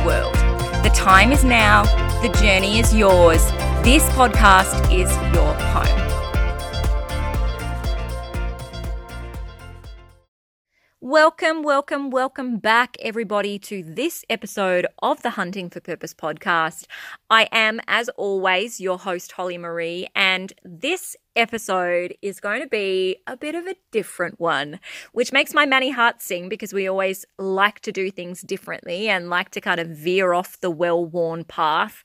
the world. The time is now, the journey is yours. This podcast is your home. Welcome, welcome, welcome back, everybody, to this episode of the Hunting for Purpose podcast. I am, as always, your host, Holly Marie, and this episode is going to be a bit of a different one, which makes my Manny heart sing because we always like to do things differently and like to kind of veer off the well worn path.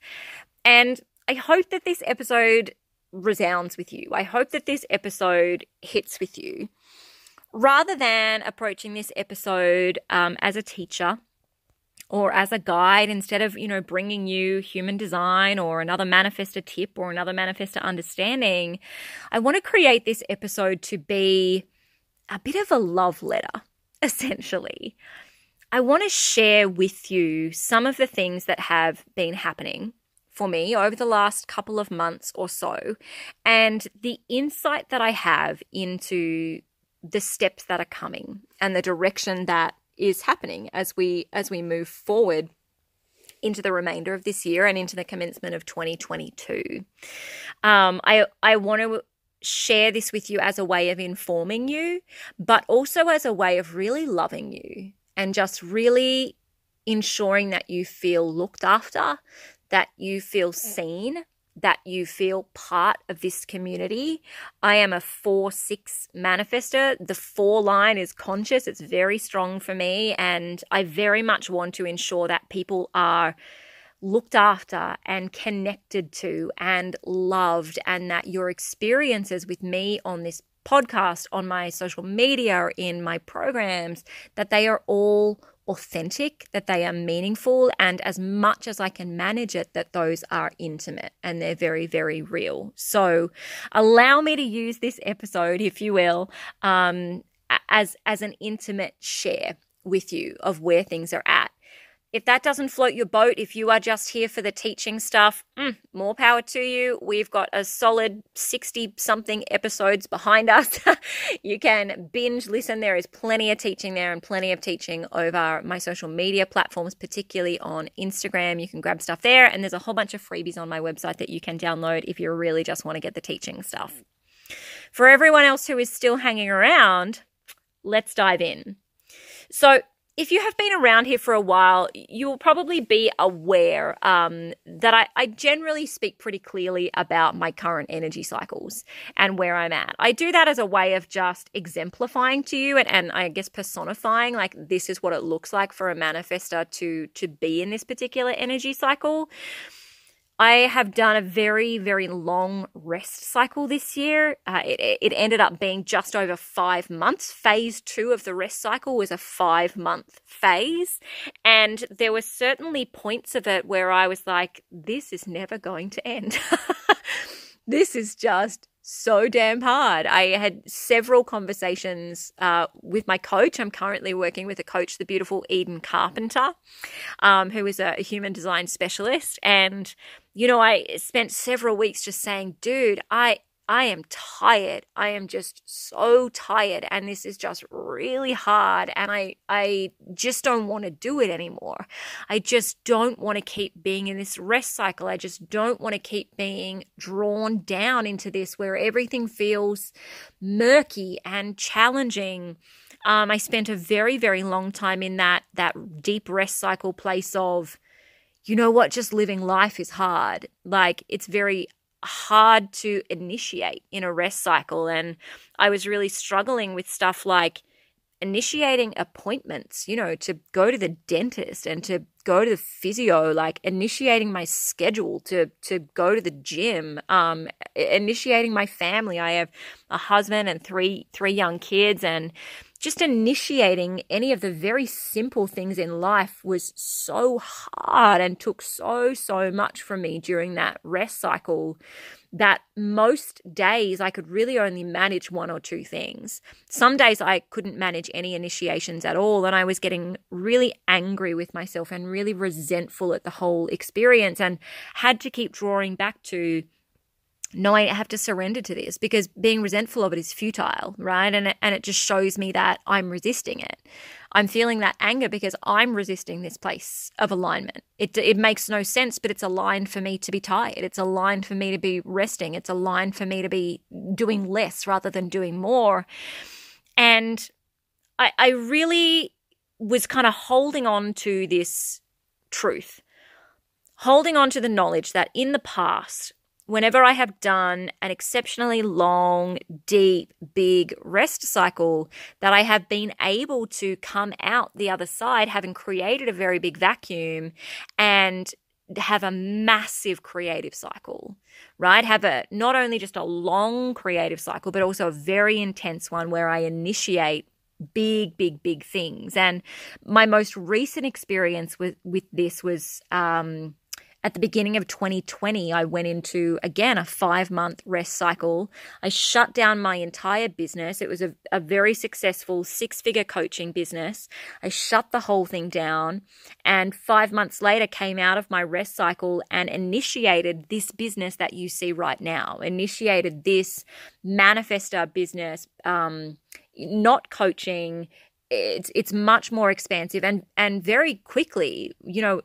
And I hope that this episode resounds with you. I hope that this episode hits with you rather than approaching this episode um, as a teacher or as a guide instead of you know bringing you human design or another manifestor tip or another manifestor understanding i want to create this episode to be a bit of a love letter essentially. I want to share with you some of the things that have been happening for me over the last couple of months or so and the insight that i have into the steps that are coming and the direction that is happening as we as we move forward into the remainder of this year and into the commencement of 2022. Um, I I want to share this with you as a way of informing you, but also as a way of really loving you and just really ensuring that you feel looked after, that you feel seen, that you feel part of this community. I am a 4 6 manifestor. The 4 line is conscious, it's very strong for me, and I very much want to ensure that people are looked after and connected to and loved, and that your experiences with me on this podcast, on my social media, in my programs, that they are all authentic, that they are meaningful, and as much as I can manage it, that those are intimate and they're very, very real. So, allow me to use this episode, if you will, um, as as an intimate share with you of where things are at. If that doesn't float your boat, if you are just here for the teaching stuff, mm, more power to you. We've got a solid 60 something episodes behind us. you can binge listen. There is plenty of teaching there and plenty of teaching over my social media platforms, particularly on Instagram. You can grab stuff there. And there's a whole bunch of freebies on my website that you can download if you really just want to get the teaching stuff. For everyone else who is still hanging around, let's dive in. So, if you have been around here for a while, you will probably be aware um, that I, I, generally speak pretty clearly about my current energy cycles and where I'm at. I do that as a way of just exemplifying to you and, and I guess personifying like this is what it looks like for a manifestor to to be in this particular energy cycle. I have done a very, very long rest cycle this year. Uh, it, it ended up being just over five months. Phase two of the rest cycle was a five month phase. And there were certainly points of it where I was like, this is never going to end. this is just so damn hard. I had several conversations uh, with my coach. I'm currently working with a coach, the beautiful Eden Carpenter, um, who is a human design specialist. And, you know, I spent several weeks just saying, dude, I I am tired. I am just so tired and this is just really hard and I I just don't want to do it anymore. I just don't want to keep being in this rest cycle. I just don't want to keep being drawn down into this where everything feels murky and challenging. Um, I spent a very very long time in that that deep rest cycle place of you know what just living life is hard. Like it's very hard to initiate in a rest cycle. And I was really struggling with stuff like initiating appointments, you know, to go to the dentist and to go to the physio, like initiating my schedule to to go to the gym, um, initiating my family. I have a husband and three three young kids and just initiating any of the very simple things in life was so hard and took so, so much from me during that rest cycle that most days I could really only manage one or two things. Some days I couldn't manage any initiations at all, and I was getting really angry with myself and really resentful at the whole experience and had to keep drawing back to no, I have to surrender to this because being resentful of it is futile, right? And it, and it just shows me that I'm resisting it. I'm feeling that anger because I'm resisting this place of alignment. It, it makes no sense, but it's aligned for me to be tired. It's aligned for me to be resting. It's aligned for me to be doing less rather than doing more. And I, I really was kind of holding on to this truth, holding on to the knowledge that in the past, whenever I have done an exceptionally long, deep, big rest cycle, that I have been able to come out the other side having created a very big vacuum and have a massive creative cycle, right? Have a not only just a long creative cycle, but also a very intense one where I initiate big, big, big things. And my most recent experience with with this was um, at the beginning of 2020, I went into again a five month rest cycle. I shut down my entire business. It was a, a very successful six figure coaching business. I shut the whole thing down. And five months later, came out of my rest cycle and initiated this business that you see right now, initiated this manifestor business, um, not coaching it's it's much more expansive and and very quickly you know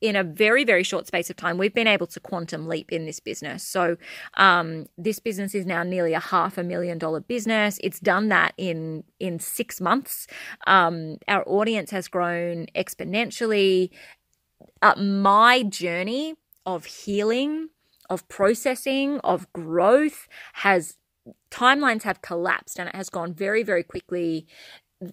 in a very very short space of time we've been able to quantum leap in this business. So um, this business is now nearly a half a million dollar business. It's done that in in six months. Um, our audience has grown exponentially. Uh, my journey of healing of processing of growth has timelines have collapsed and it has gone very very quickly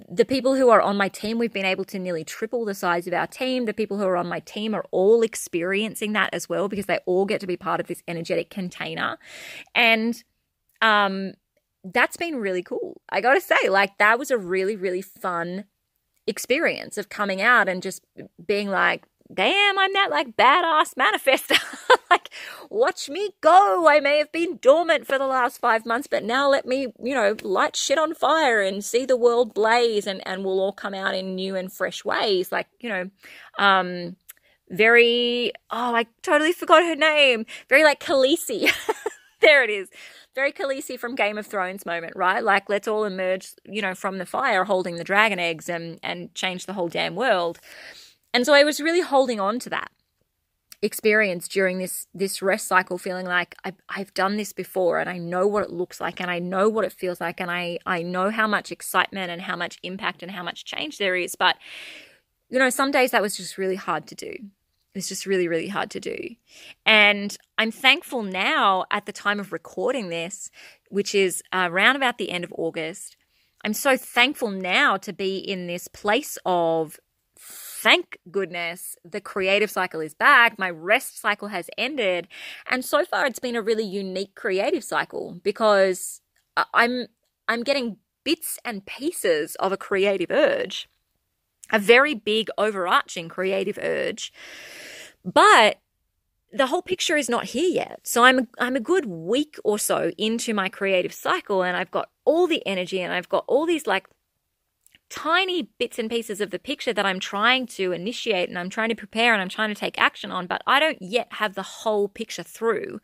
the people who are on my team, we've been able to nearly triple the size of our team. The people who are on my team are all experiencing that as well because they all get to be part of this energetic container. And um, that's been really cool. I got to say, like, that was a really, really fun experience of coming out and just being like, damn, I'm that like badass manifestor. like, watch me go. I may have been dormant for the last five months, but now let me, you know, light shit on fire and see the world blaze and, and we'll all come out in new and fresh ways. Like, you know, um, very, oh, I totally forgot her name. Very like Khaleesi. there it is. Very Khaleesi from Game of Thrones moment, right? Like, let's all emerge, you know, from the fire holding the dragon eggs and, and change the whole damn world. And so I was really holding on to that experience during this this rest cycle feeling like I, I've done this before and I know what it looks like and I know what it feels like and I, I know how much excitement and how much impact and how much change there is. But, you know, some days that was just really hard to do. It's just really, really hard to do. And I'm thankful now at the time of recording this, which is around about the end of August. I'm so thankful now to be in this place of thank goodness the creative cycle is back. My rest cycle has ended. And so far it's been a really unique creative cycle because I'm I'm getting bits and pieces of a creative urge. A very big overarching creative urge. But the whole picture is not here yet. So I'm I'm a good week or so into my creative cycle and I've got all the energy and I've got all these like tiny bits and pieces of the picture that I'm trying to initiate and I'm trying to prepare and I'm trying to take action on, but I don't yet have the whole picture through.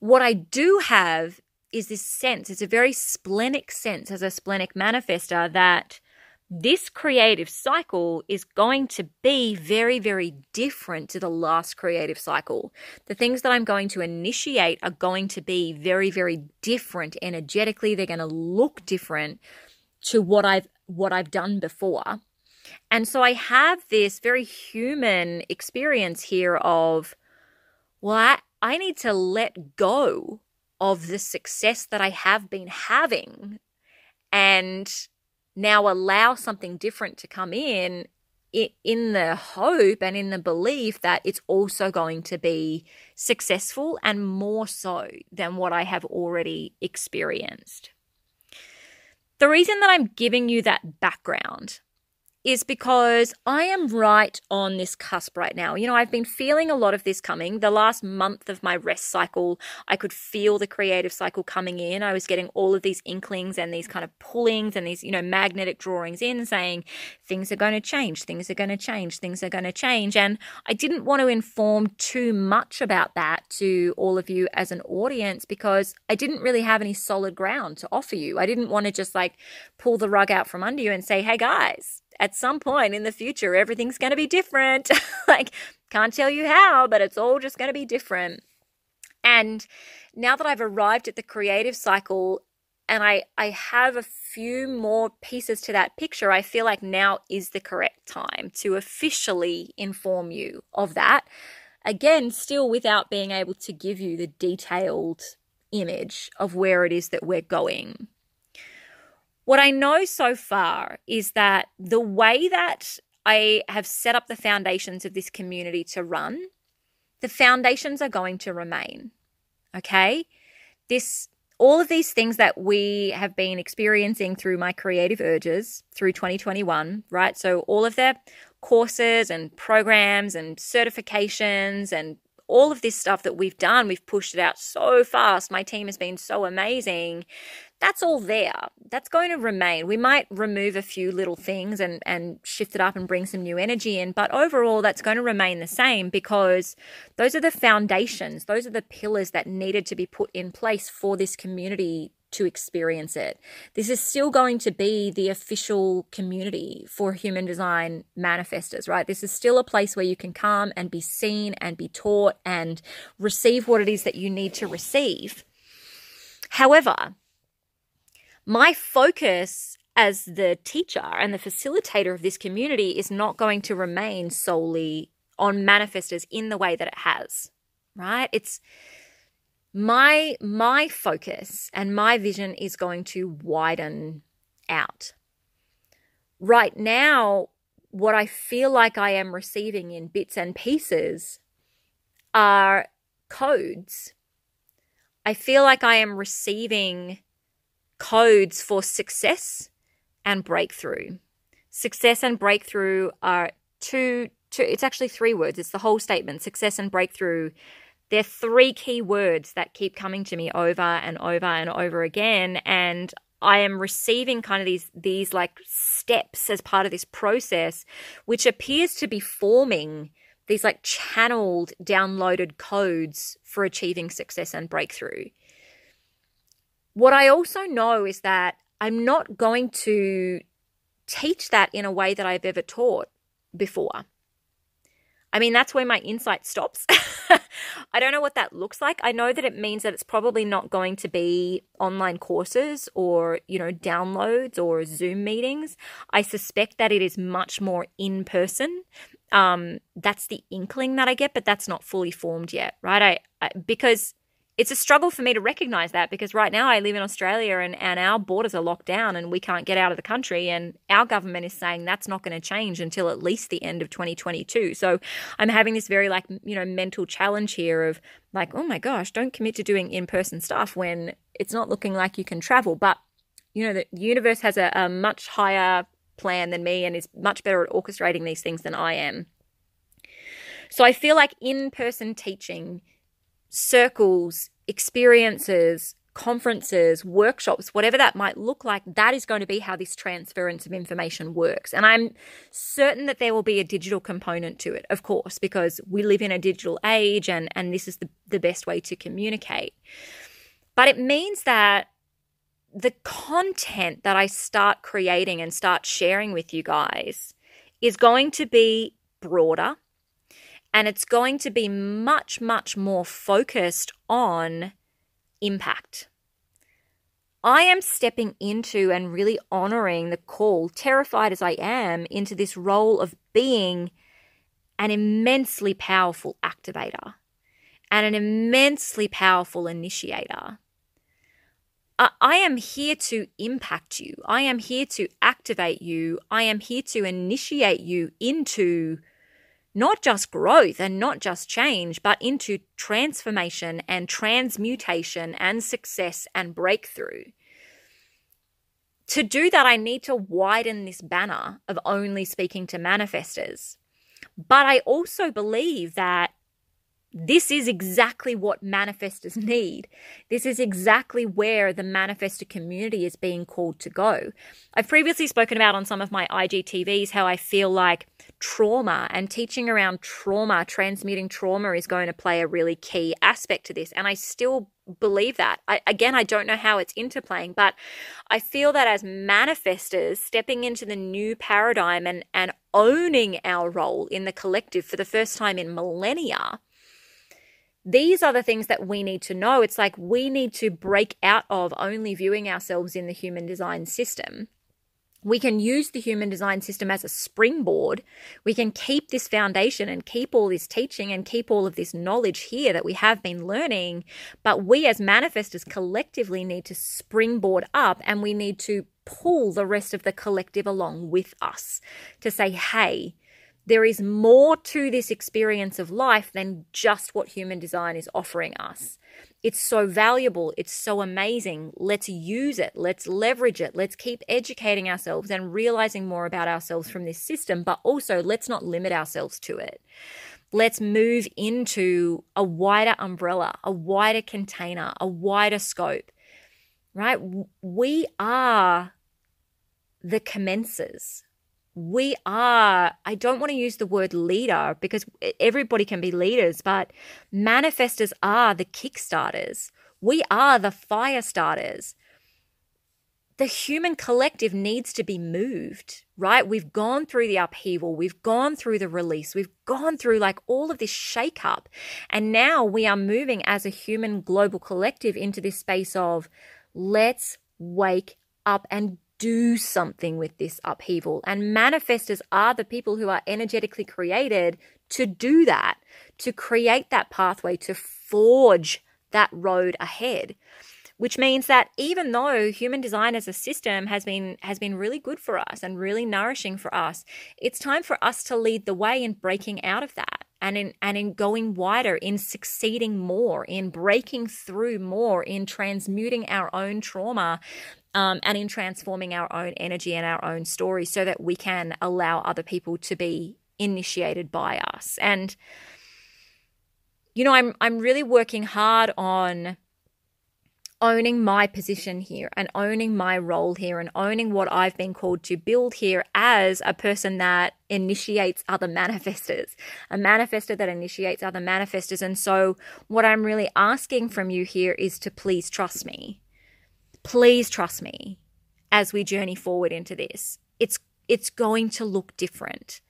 What I do have is this sense, it's a very splenic sense as a splenic manifestor that this creative cycle is going to be very, very different to the last creative cycle. The things that I'm going to initiate are going to be very, very different energetically. They're going to look different to what I've what I've done before. And so I have this very human experience here of, well, I, I need to let go of the success that I have been having and now allow something different to come in in the hope and in the belief that it's also going to be successful and more so than what I have already experienced. The reason that I'm giving you that background is because I am right on this cusp right now. You know, I've been feeling a lot of this coming. The last month of my rest cycle, I could feel the creative cycle coming in. I was getting all of these inklings and these kind of pullings and these, you know, magnetic drawings in saying things are going to change, things are going to change, things are going to change. And I didn't want to inform too much about that to all of you as an audience because I didn't really have any solid ground to offer you. I didn't want to just like pull the rug out from under you and say, hey guys, at some point in the future, everything's going to be different. like, can't tell you how, but it's all just going to be different. And now that I've arrived at the creative cycle and I, I have a few more pieces to that picture, I feel like now is the correct time to officially inform you of that. Again, still without being able to give you the detailed image of where it is that we're going. What I know so far is that the way that I have set up the foundations of this community to run, the foundations are going to remain. Okay? This all of these things that we have been experiencing through my creative urges through 2021, right? So all of the courses and programs and certifications and all of this stuff that we've done, we've pushed it out so fast. My team has been so amazing that's all there. That's going to remain. We might remove a few little things and, and shift it up and bring some new energy in, but overall, that's going to remain the same because those are the foundations, those are the pillars that needed to be put in place for this community to experience it. This is still going to be the official community for human design manifestors, right? This is still a place where you can come and be seen and be taught and receive what it is that you need to receive. However, my focus as the teacher and the facilitator of this community is not going to remain solely on manifestors in the way that it has right? It's my my focus and my vision is going to widen out. Right now what i feel like i am receiving in bits and pieces are codes. I feel like i am receiving codes for success and breakthrough. Success and breakthrough are two, two, it's actually three words. It's the whole statement success and breakthrough. They're three key words that keep coming to me over and over and over again. And I am receiving kind of these these like steps as part of this process, which appears to be forming these like channeled downloaded codes for achieving success and breakthrough. What I also know is that I'm not going to teach that in a way that I've ever taught before. I mean, that's where my insight stops. I don't know what that looks like. I know that it means that it's probably not going to be online courses or, you know, downloads or Zoom meetings. I suspect that it is much more in person. Um, that's the inkling that I get, but that's not fully formed yet, right? I, I because it's a struggle for me to recognize that because right now I live in Australia and, and our borders are locked down and we can't get out of the country. And our government is saying that's not going to change until at least the end of 2022. So I'm having this very, like, you know, mental challenge here of like, oh my gosh, don't commit to doing in person stuff when it's not looking like you can travel. But, you know, the universe has a, a much higher plan than me and is much better at orchestrating these things than I am. So I feel like in person teaching circles, experiences, conferences, workshops, whatever that might look like, that is going to be how this transference of information works. And I'm certain that there will be a digital component to it, of course, because we live in a digital age and, and this is the, the best way to communicate. But it means that the content that I start creating and start sharing with you guys is going to be broader and it's going to be much, much more focused on impact. I am stepping into and really honoring the call, terrified as I am, into this role of being an immensely powerful activator. and an immensely powerful initiator. I am here to impact you. I am here to activate you. I am here to initiate you into not just growth and not just change, but into transformation and transmutation and success and breakthrough. To do that, I need to widen this banner of only speaking to manifestors. But I also believe that this is exactly what manifestors mm-hmm. need. This is exactly where the manifestor community is being called to go. I've previously spoken about on some of my IGTVs how I feel like trauma and teaching around trauma, transmuting trauma is going to play a really key aspect to this. And I still believe that. I, again, I don't know how it's interplaying, but I feel that as manifestors stepping into the new paradigm and, and owning our role in the collective for the first time in millennia, these are the things that we need to know. It's like we need to break out of only viewing ourselves in the human design system. We can use the human design system as a springboard. We can keep this foundation and keep all this teaching and keep all of this knowledge here that we have been learning. But we as manifestors collectively need to springboard up and we need to pull the rest of the collective along with us to say, hey, there is more to this experience of life than just what human design is offering us. It's so valuable. It's so amazing. Let's use it. Let's leverage it. Let's keep educating ourselves and realizing more about ourselves from this system, but also let's not limit ourselves to it. Let's move into a wider umbrella, a wider container, a wider scope, right? We are the commencers we are, I don't want to use the word leader because everybody can be leaders, but manifestors are the kickstarters. We are the fire starters. The human collective needs to be moved, right? We've gone through the upheaval, we've gone through the release, we've gone through like all of this shakeup. And now we are moving as a human global collective into this space of let's wake up and do something with this upheaval. And manifestors are the people who are energetically created to do that, to create that pathway, to forge that road ahead. Which means that even though human design as a system has been has been really good for us and really nourishing for us, it's time for us to lead the way in breaking out of that and in and in going wider, in succeeding more, in breaking through more, in transmuting our own trauma um, and in transforming our own energy and our own stories so that we can allow other people to be initiated by us. And you know, I'm I'm really working hard on owning my position here and owning my role here and owning what I've been called to build here as a person that initiates other manifestors, a manifestor that initiates other manifestors. And so, what I'm really asking from you here is to please trust me please trust me as we journey forward into this. It's it's going to look different,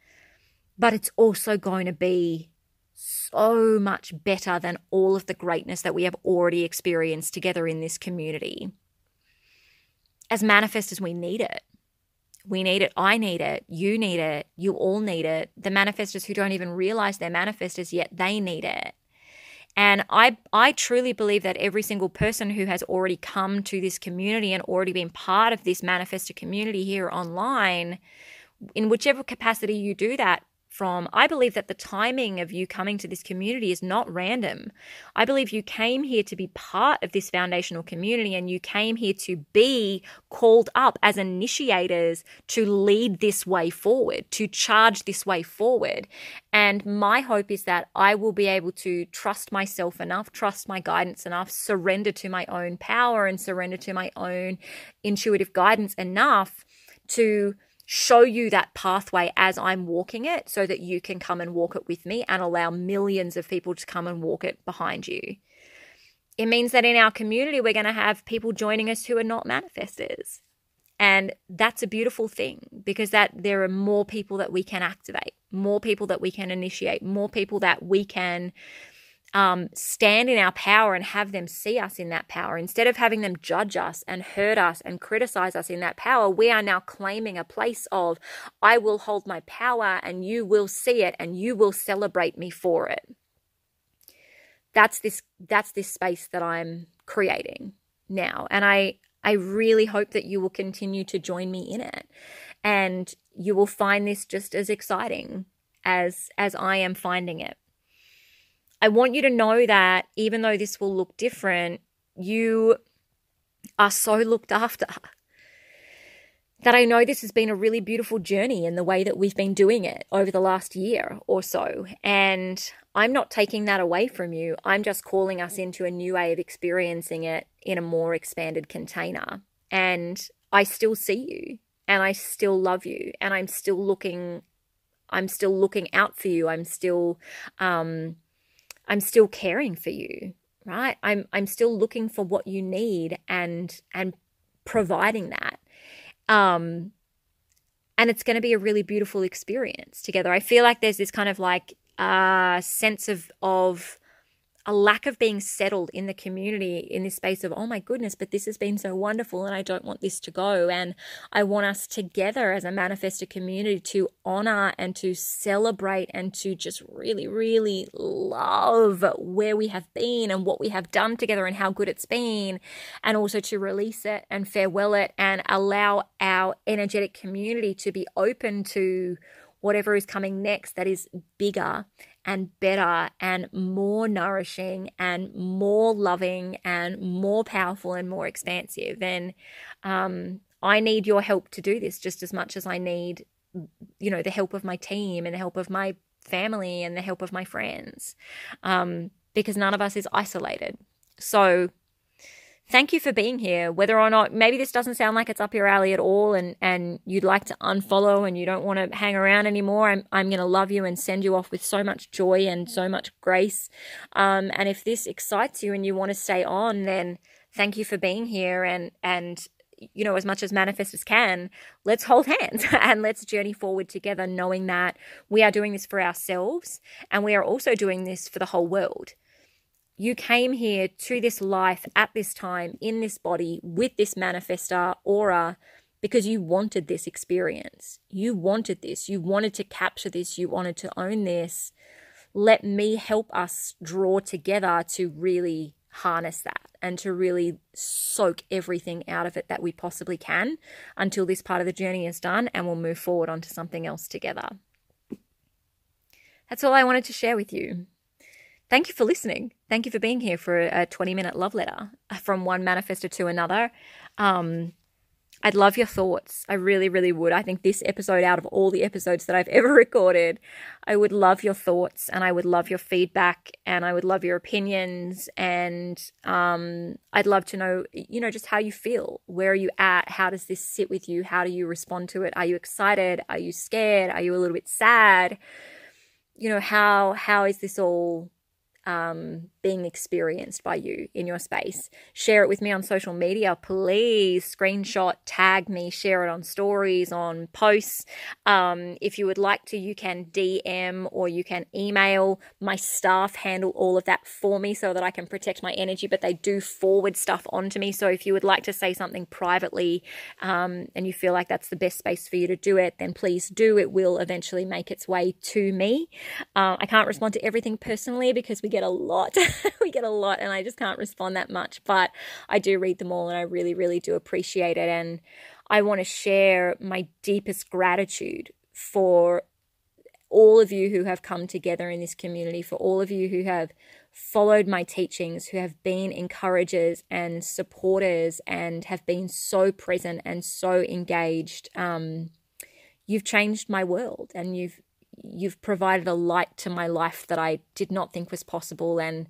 but it's also going to be so much better than all of the greatness that we have already experienced together in this community. As manifestors, we need it. We need it. I need it. You need it. You all need it. The manifestors who don't even realize they're manifestors yet, they need it. And I, I truly believe that every single person who has already come to this community and already been part of this manifestor community here online, in whichever capacity you do that, from, I believe that the timing of you coming to this community is not random. I believe you came here to be part of this foundational community and you came here to be called up as initiators to lead this way forward, to charge this way forward. And my hope is that I will be able to trust myself enough, trust my guidance enough, surrender to my own power and surrender to my own intuitive guidance enough to show you that pathway as I'm walking it so that you can come and walk it with me and allow millions of people to come and walk it behind you. It means that in our community, we're going to have people joining us who are not manifestors. And that's a beautiful thing because that there are more people that we can activate, more people that we can initiate, more people that we can um, stand in our power and have them see us in that power. Instead of having them judge us and hurt us and criticize us in that power, we are now claiming a place of, I will hold my power and you will see it and you will celebrate me for it. that's this that's this space that I'm creating now. And I I really hope that you will continue to join me in it. And you will find this just as exciting as as I am finding it. I want you to know that even though this will look different, you are so looked after that I know this has been a really beautiful journey in the way that we've been doing it over the last year or so. And I'm not taking that away from you. I'm just calling us into a new way of experiencing it in a more expanded container. And I still see you and I still love you and I'm still looking I'm still looking out for you. I'm still um I'm still caring for you, right? I'm I'm still looking for what you need and and providing that um, and it's going to be a really beautiful experience together. I feel like there's this kind of like uh, sense of of a lack of being settled in the community in this space of, oh my goodness, but this has been so wonderful and I don't want this to go. And I want us together as a manifested community to honor and to celebrate and to just really, really love where we have been and what we have done together and how good it's been. And also to release it and farewell it and allow our energetic community to be open to whatever is coming next that is bigger and better and more nourishing and more loving and more powerful and more expansive. And um, I need your help to do this just as much as I need, you know, the help of my team and the help of my family and the help of my friends, um, because none of us is isolated. So thank you for being here. Whether or not maybe this doesn't sound like it's up your alley at all and, and you'd like to unfollow and you don't want to hang around anymore, I'm, I'm going to love you and send you off with so much joy and so much grace. Um, and if this excites you and you want to stay on, then thank you for being here and, and, you know, as much as manifestors can, let's hold hands and let's journey forward together, knowing that we are doing this for ourselves and we are also doing this for the whole world. You came here to this life at this time in this body with this manifestor aura because you wanted this experience. You wanted this. You wanted to capture this. You wanted to own this. Let me help us draw together to really harness that and to really soak everything out of it that we possibly can until this part of the journey is done and we'll move forward onto something else together. That's all I wanted to share with you. Thank you for listening. Thank you for being here for a 20 minute love letter from one manifestor to another. Um, I'd love your thoughts. I really, really would. I think this episode, out of all the episodes that I've ever recorded, I would love your thoughts and I would love your feedback and I would love your opinions. And um, I'd love to know, you know, just how you feel. Where are you at? How does this sit with you? How do you respond to it? Are you excited? Are you scared? Are you a little bit sad? You know, how how is this all um, being experienced by you in your space. Share it with me on social media. Please screenshot, tag me, share it on stories, on posts. Um, if you would like to, you can DM or you can email. My staff handle all of that for me so that I can protect my energy, but they do forward stuff onto me. So if you would like to say something privately um, and you feel like that's the best space for you to do it, then please do. It will eventually make its way to me. Uh, I can't respond to everything personally because we get a lot. we get a lot, and I just can't respond that much. But I do read them all, and I really, really do appreciate it. And I want to share my deepest gratitude for all of you who have come together in this community, for all of you who have followed my teachings, who have been encouragers and supporters and have been so present and so engaged. Um, you've changed my world and you've you've provided a light to my life that I did not think was possible. And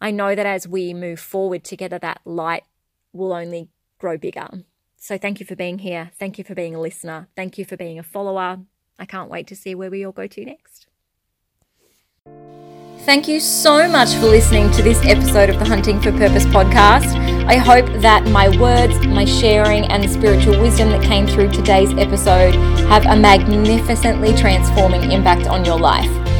I know that as we move forward together, that light will only grow bigger. So thank you for being here. Thank you for being a listener. Thank you for being a follower. I can't wait to see where we all go to next. Thank you so much for listening to this episode of the Hunting for Purpose podcast. I hope that my words, my sharing, and the spiritual wisdom that came through today's episode have a magnificently transforming impact on your life.